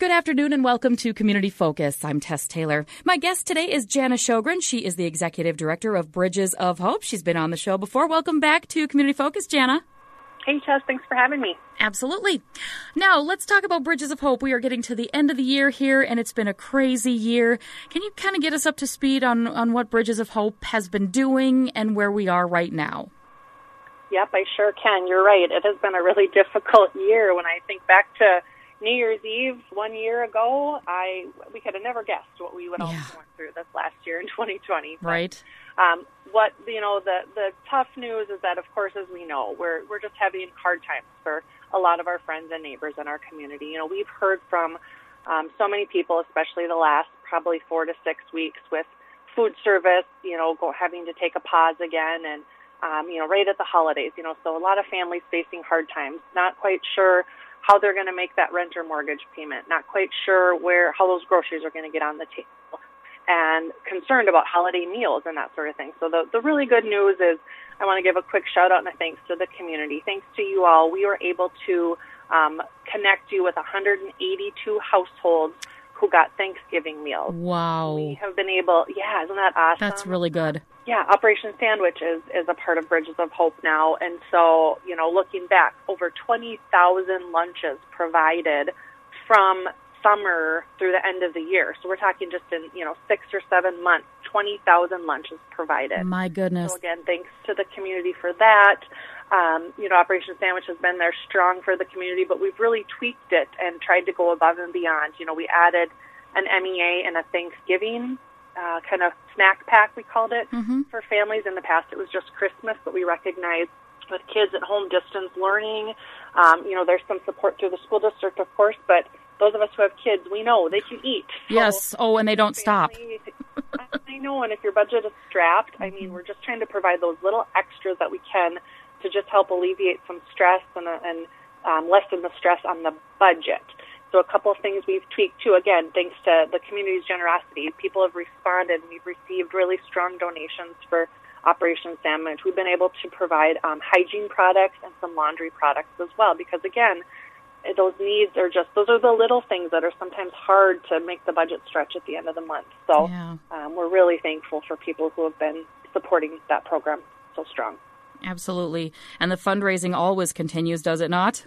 Good afternoon and welcome to Community Focus. I'm Tess Taylor. My guest today is Jana Shogren. She is the executive director of Bridges of Hope. She's been on the show before. Welcome back to Community Focus, Jana. Hey, Tess, thanks for having me. Absolutely. Now, let's talk about Bridges of Hope. We are getting to the end of the year here, and it's been a crazy year. Can you kind of get us up to speed on, on what Bridges of Hope has been doing and where we are right now? Yep, I sure can. You're right. It has been a really difficult year. When I think back to New Year's Eve one year ago, I we could have never guessed what we would all yeah. going through this last year in 2020. But, right. Um, what you know, the the tough news is that, of course, as we know, we're we're just having hard times for a lot of our friends and neighbors in our community. You know, we've heard from um, so many people, especially the last probably four to six weeks, with food service, you know, go, having to take a pause again, and um, you know, right at the holidays. You know, so a lot of families facing hard times, not quite sure how they're going to make that rent or mortgage payment, not quite sure where how those groceries are going to get on the table, and concerned about holiday meals and that sort of thing. So the the really good news is I want to give a quick shout out and a thanks to the community. Thanks to you all, we were able to um, connect you with 182 households who got Thanksgiving meals. Wow. We have been able, yeah, isn't that awesome? That's really good. Yeah, Operation Sandwich is, is a part of Bridges of Hope now. And so, you know, looking back, over 20,000 lunches provided from summer through the end of the year. So we're talking just in, you know, six or seven months, 20,000 lunches provided. My goodness. So again, thanks to the community for that. Um, you know, Operation Sandwich has been there strong for the community, but we've really tweaked it and tried to go above and beyond. You know, we added an MEA and a Thanksgiving uh, kind of snack pack, we called it, mm-hmm. for families. In the past, it was just Christmas, but we recognize with kids at home distance learning, um, you know, there's some support through the school district, of course, but those of us who have kids, we know they can eat. So yes. Oh, and they don't stop. I know, and if your budget is strapped, I mean, mm-hmm. we're just trying to provide those little extras that we can to just help alleviate some stress and, uh, and um, lessen the stress on the budget. So a couple of things we've tweaked too. Again, thanks to the community's generosity, people have responded. We've received really strong donations for Operation Sandwich. We've been able to provide um, hygiene products and some laundry products as well because again, those needs are just those are the little things that are sometimes hard to make the budget stretch at the end of the month. So yeah. um, we're really thankful for people who have been supporting that program so strong. Absolutely. And the fundraising always continues, does it not?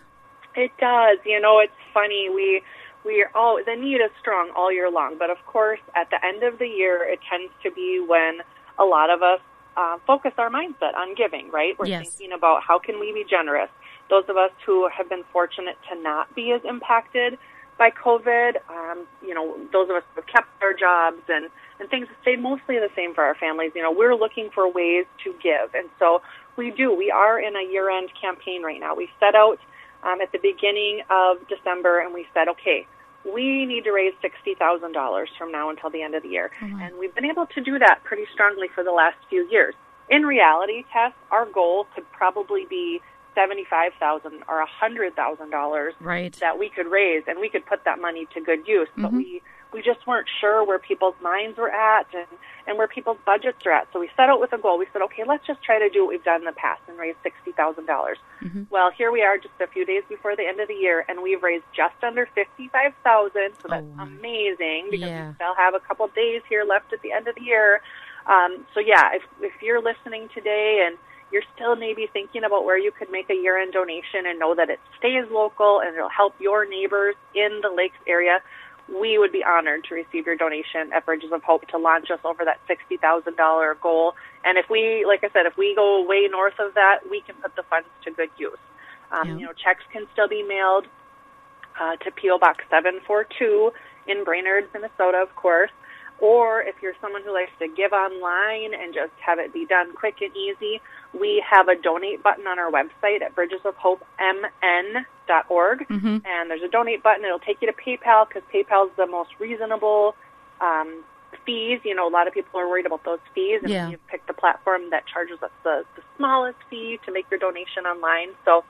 It does. You know, it's funny. We we are all the need is strong all year long, but of course, at the end of the year, it tends to be when a lot of us uh, focus our mindset on giving. Right? We're yes. thinking about how can we be generous. Those of us who have been fortunate to not be as impacted by COVID, um, you know, those of us who have kept our jobs and and things stayed mostly the same for our families. You know, we're looking for ways to give, and so we do. We are in a year-end campaign right now. We set out um, at the beginning of December, and we said, okay, we need to raise $60,000 from now until the end of the year. Mm-hmm. And we've been able to do that pretty strongly for the last few years. In reality, Tess, our goal could probably be seventy-five thousand or a hundred thousand dollars right. that we could raise, and we could put that money to good use. Mm-hmm. But we we just weren't sure where people's minds were at and, and where people's budgets are at. So we set out with a goal. We said, okay, let's just try to do what we've done in the past and raise $60,000. mm-hmm. Well, here we are just a few days before the end of the year, and we've raised just under 55000 So that's oh, amazing because yeah. we still have a couple days here left at the end of the year. Um, so, yeah, if, if you're listening today and you're still maybe thinking about where you could make a year end donation and know that it stays local and it'll help your neighbors in the lakes area, we would be honored to receive your donation at Bridges of Hope to launch us over that $60,000 goal. And if we, like I said, if we go way north of that, we can put the funds to good use. Um, yeah. You know, checks can still be mailed uh, to P.O. Box 742 in Brainerd, Minnesota, of course. Or if you're someone who likes to give online and just have it be done quick and easy, we have a donate button on our website at bridgesofhopemn.org. Mm-hmm. And there's a donate button. It'll take you to PayPal because PayPal is the most reasonable um, fees. You know, a lot of people are worried about those fees. And yeah. you've picked the platform that charges us the, the smallest fee to make your donation online. So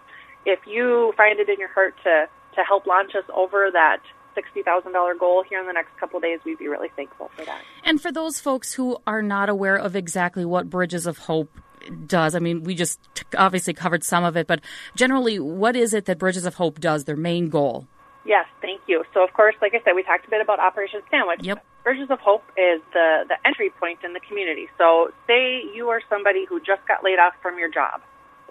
if you find it in your heart to, to help launch us over that $60,000 goal here in the next couple days, we'd be really thankful for that. And for those folks who are not aware of exactly what Bridges of Hope does, I mean, we just obviously covered some of it, but generally, what is it that Bridges of Hope does, their main goal? Yes, thank you. So, of course, like I said, we talked a bit about Operation Sandwich. Yep. Bridges of Hope is the, the entry point in the community. So, say you are somebody who just got laid off from your job,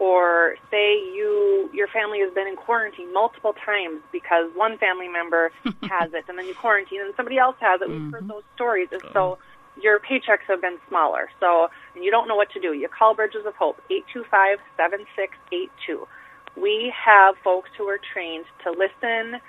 or say you your family has been in quarantine multiple times because one family member has it, and then you quarantine, and somebody else has it. We've heard mm-hmm. those stories, and so your paychecks have been smaller. So, and you don't know what to do. You call Bridges of Hope eight two five seven six eight two. We have folks who are trained to listen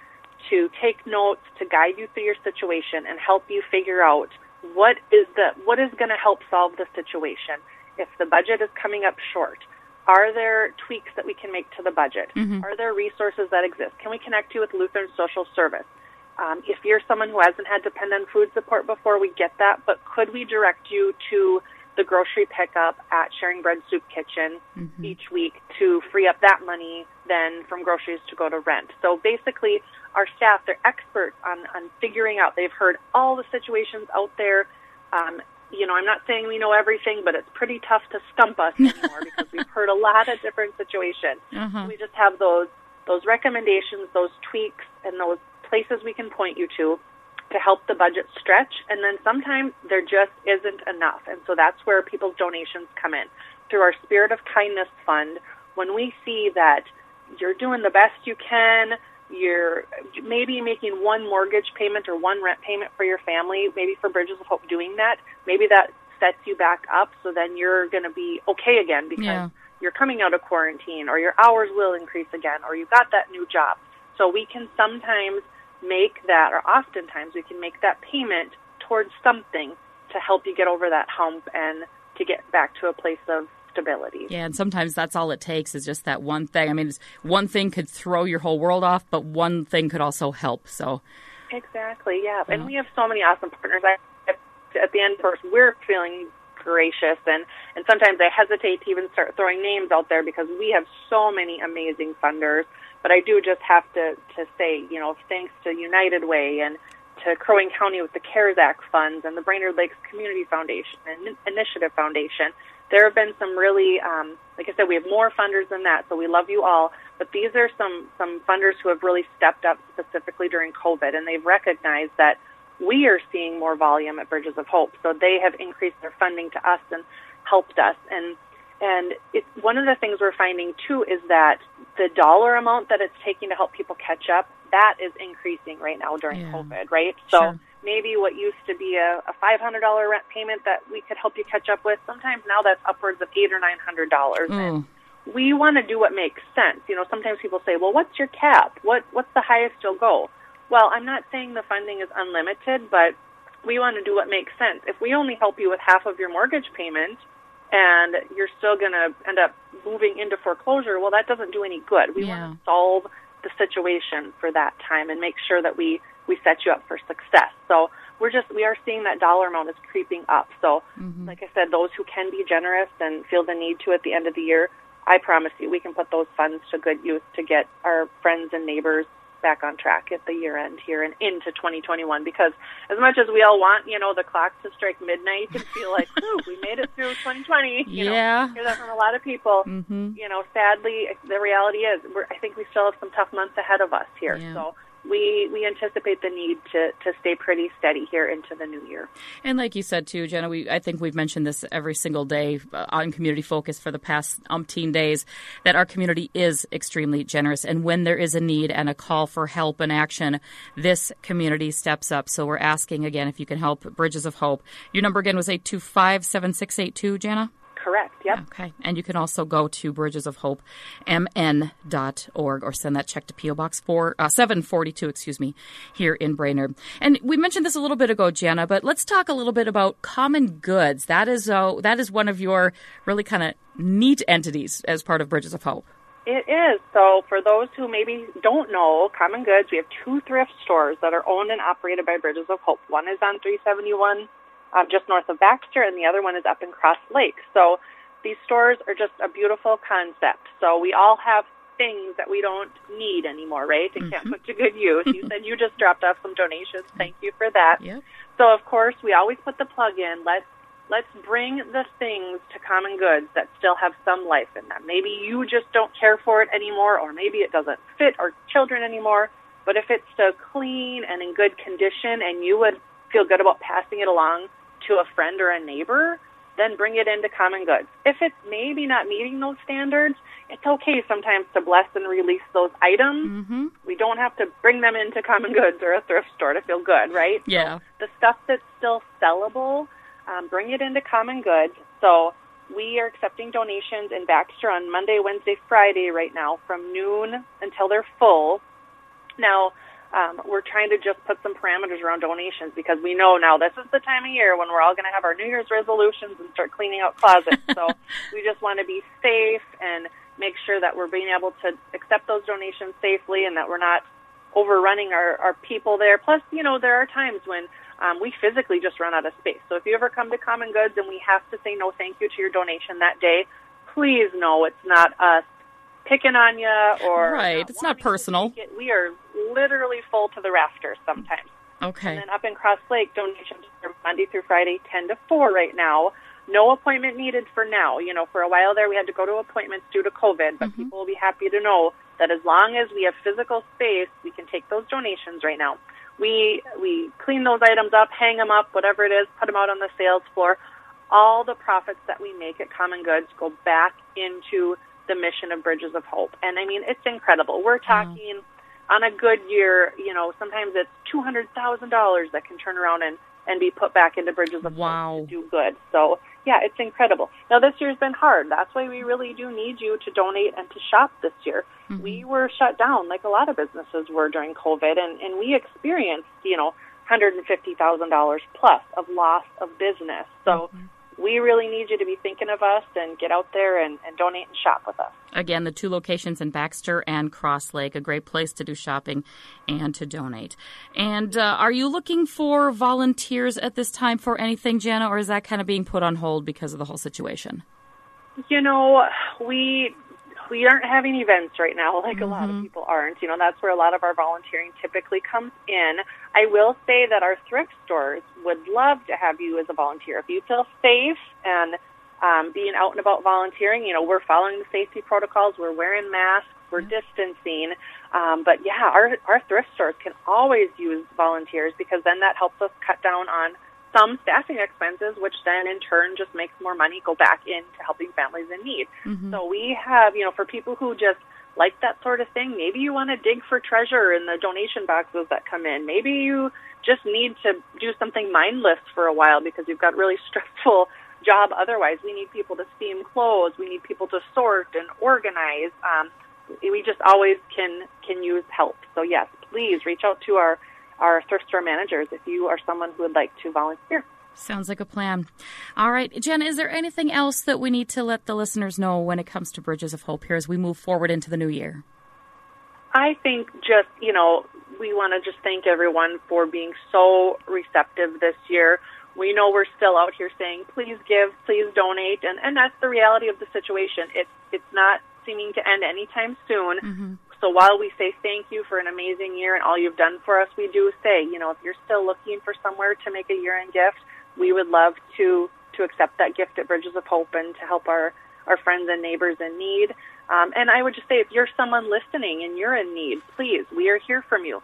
to take notes, to guide you through your situation and help you figure out what is the what is going to help solve the situation. If the budget is coming up short, are there tweaks that we can make to the budget? Mm-hmm. Are there resources that exist? Can we connect you with Lutheran Social Service? Um, if you're someone who hasn't had dependent food support before, we get that, but could we direct you to the grocery pickup at Sharing Bread Soup Kitchen Mm-hmm. each week to free up that money then from groceries to go to rent. So basically, our staff, they're experts on, on figuring out. They've heard all the situations out there. Um, you know, I'm not saying we know everything, but it's pretty tough to stump us anymore because we've heard a lot of different situations. Uh-huh. We just have those those recommendations, those tweaks, and those places we can point you to to help the budget stretch. And then sometimes there just isn't enough. And so that's where people's donations come in. Through our Spirit of Kindness Fund, when we see that you're doing the best you can, you're maybe making one mortgage payment or one rent payment for your family, maybe for Bridges of Hope doing that, maybe that sets you back up so then you're going to be okay again because Yeah. you're coming out of quarantine or your hours will increase again or you got that new job. So we can sometimes make that, or oftentimes we can make that payment towards something to help you get over that hump and to get back to a place of stability. Yeah, and sometimes that's all it takes is just that one thing. I mean, it's, one thing could throw your whole world off, but one thing could also help. So, Exactly, yeah. And we have so many awesome partners. I, at the end, of course, we're feeling gracious, and, and sometimes I hesitate to even start throwing names out there because we have so many amazing funders. But I do just have to, to say, you know, thanks to United Way and to Crow Wing County with the CARES Act funds and the Brainerd Lakes Community Foundation and Initiative Foundation, there have been some really, um, like I said, we have more funders than that, so we love you all. But these are some, some funders who have really stepped up specifically during COVID, and they've recognized that we are seeing more volume at Bridges of Hope, so they have increased their funding to us and helped us. And and it, one of the things we're finding too is that the dollar amount that it's taking to help people catch up that is increasing right now during Yeah. COVID, right? So Sure. Maybe what used to be a, a five hundred dollar rent payment that we could help you catch up with, sometimes now that's upwards of eight or nine hundred dollars. mm, We want to do what makes sense. You know, sometimes people say, "Well, what's your cap? What what's the highest you'll go?" Well, I'm not saying the funding is unlimited, but we want to do what makes sense. If we only help you with half of your mortgage payment and you're still going to end up moving into foreclosure, well, that doesn't do any good. We Yeah. want to solve the situation for that time and make sure that we we set you up for success. So we're just we are seeing that dollar amount is creeping up. So Mm-hmm. like I said, those who can be generous and feel the need to at the end of the year, I promise you we can put those funds to good use to get our friends and neighbors back on track at the year end here and into 2021 because as much as we all want, you know, the clock to strike midnight and feel like, whew, we made it through 2020, you Yeah. know, hear that from a lot of people. hmm You know, sadly, the reality is we're, I think we still have some tough months ahead of us here. Yeah. So we, we anticipate the need to, to stay pretty steady here into the new year. And like you said too, Jenna, we I think we've mentioned this every single day uh, on Community Focus for the past umpteen days that our community is extremely generous, and when there is a need and a call for help and action, this community steps up. So we're asking again if you can help Bridges of Hope. Your number again was eight two five seven six eight two, Jana. Correct. Yep. Okay. And you can also go to Bridges of Hope bridgesofhopemn.org or send that check to P.O. Box 4, uh, 742, excuse me, here in Brainerd. And we mentioned this a little bit ago, Jana, but let's talk a little bit about common goods. That is, uh, that is one of your really kind of neat entities as part of Bridges of Hope. It is. So, for those who maybe don't know, Common Goods, we have two thrift stores that are owned and operated by Bridges of Hope. One is on 371, um, just north of Baxter, and the other one is up in Cross Lake. So, these stores are just a beautiful concept. So, we all have things that we don't need anymore, right? And can't put to good use. You said you just dropped off some donations. Thank you for that. Yep. So of course we always put the plug in. Let's let's bring the things to common goods that still have some life in them. Maybe you just don't care for it anymore or maybe it doesn't fit our children anymore. But if it's still clean and in good condition and you would feel good about passing it along to a friend or a neighbor, then bring it into common goods. If it's maybe not meeting those standards, it's okay sometimes to bless and release those items. Mm-hmm. We don't have to bring them into common goods or a thrift store to feel good, right? Yeah. So the stuff that's still sellable, um, bring it into common goods. So we are accepting donations in Baxter on Monday, Wednesday, Friday right now from noon until they're full. Now, um, we're trying to just put some parameters around donations because we know now this is the time of year when we're all going to have our New Year's resolutions and start cleaning out closets. so we just want to be safe and make sure that we're being able to accept those donations safely and that we're not overrunning our, our people there. Plus, you know, there are times when um, we physically just run out of space. So if you ever come to Common Goods and we have to say no thank you to your donation that day, please know it's not us picking on you or right. it's not personal. it. We are literally full to the rafters sometimes. Okay. And then up in Cross Lake, donations are Monday through Friday, 10 to 4 right now. No appointment needed for now. You know, for a while there, we had to go to appointments due to COVID, but mm-hmm. people will be happy to know that as long as we have physical space, we can take those donations right now. We we clean those items up, hang them up, whatever it is, put them out on the sales floor. All the profits that we make at Common Goods go back into the mission of Bridges of Hope. And I mean, it's incredible. We're mm-hmm. talking on a good year, you know, sometimes it's $200,000 that can turn around and, and be put back into Bridges of Wow. Hope to do good. So, yeah, it's incredible. Now, this year's been hard. That's why we really do need you to donate and to shop this year. Mm-hmm. We were shut down like a lot of businesses were during COVID, and, and we experienced, you know, $150,000 plus of loss of business. So, mm-hmm. We really need you to be thinking of us and get out there and, and donate and shop with us. Again, the two locations in Baxter and Cross Lake, a great place to do shopping and to donate. And uh, are you looking for volunteers at this time for anything, Jana, or is that kind of being put on hold because of the whole situation? You know, we we aren't having events right now like a lot of people aren't. You know, that's where a lot of our volunteering typically comes in. I will say that our thrift stores would love to have you as a volunteer. If you feel safe and um, being out and about volunteering, you know, we're following the safety protocols. We're wearing masks. We're distancing. Um, but yeah, our our thrift stores can always use volunteers because then that helps us cut down on some staffing expenses, which then in turn just makes more money go back into helping families in need. So we have, you know, for people who just like that sort of thing, maybe you want to dig for treasure in the donation boxes that come in. Maybe you just need to do something mindless for a while because you've got really stressful job otherwise. We need people to steam clothes. We need people to sort and organize. Um, we just always can can use help. So yes, please reach out to our our thrift store managers if you are someone who would like to volunteer. Sounds like a plan. All right, Jen, is there anything else that we need to let the listeners know when it comes to Bridges of Hope here as we move forward into the new year? I think just, you know, we want to just thank everyone for being so receptive this year. We know we're still out here saying, please give, please donate, and, and that's the reality of the situation. It's, it's not seeming to end anytime soon. Mm-hmm. So while we say thank you for an amazing year and all you've done for us, we do say, you know, if you're still looking for somewhere to make a year-end gift, we would love to to accept that gift at Bridges of Hope and to help our our friends and neighbors in need. Um, and I would just say, if you're someone listening and you're in need, please, we are here from you,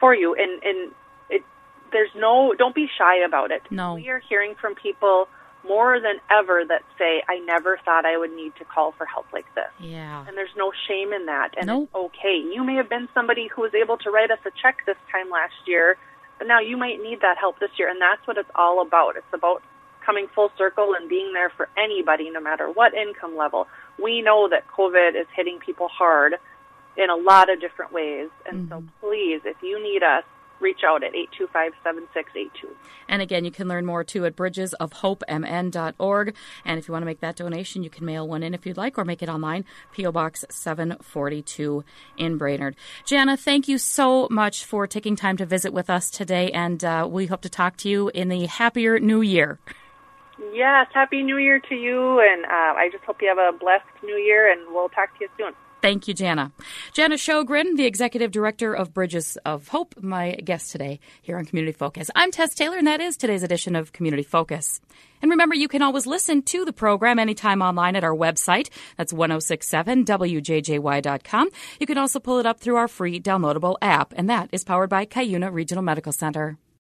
for you. And and it, there's no, don't be shy about it. No. we are hearing from people more than ever that say, I never thought I would need to call for help like this. Yeah. And there's no shame in that. And Nope. it's okay. You may have been somebody who was able to write us a check this time last year, but now you might need that help this year. And that's what it's all about. It's about coming full circle and being there for anybody, no matter what income level. We know that COVID is hitting people hard in a lot of different ways. And so mm-hmm. please, if you need us, reach out at 825 7682. And again, you can learn more too at bridgesofhopemn.org. And if you want to make that donation, you can mail one in if you'd like or make it online. P.O. Box 742 in Brainerd. Jana, thank you so much for taking time to visit with us today. And uh, we hope to talk to you in the happier new year. Yes, Happy New Year to you. And uh, I just hope you have a blessed new year, and we'll talk to you soon. Thank you, Jana. Jana Shogren, the Executive Director of Bridges of Hope, my guest today here on Community Focus. I'm Tess Taylor, and that is today's edition of Community Focus. And remember, you can always listen to the program anytime online at our website. That's 1067wjjy.com. You can also pull it up through our free downloadable app, and that is powered by Cuyuna Regional Medical Center.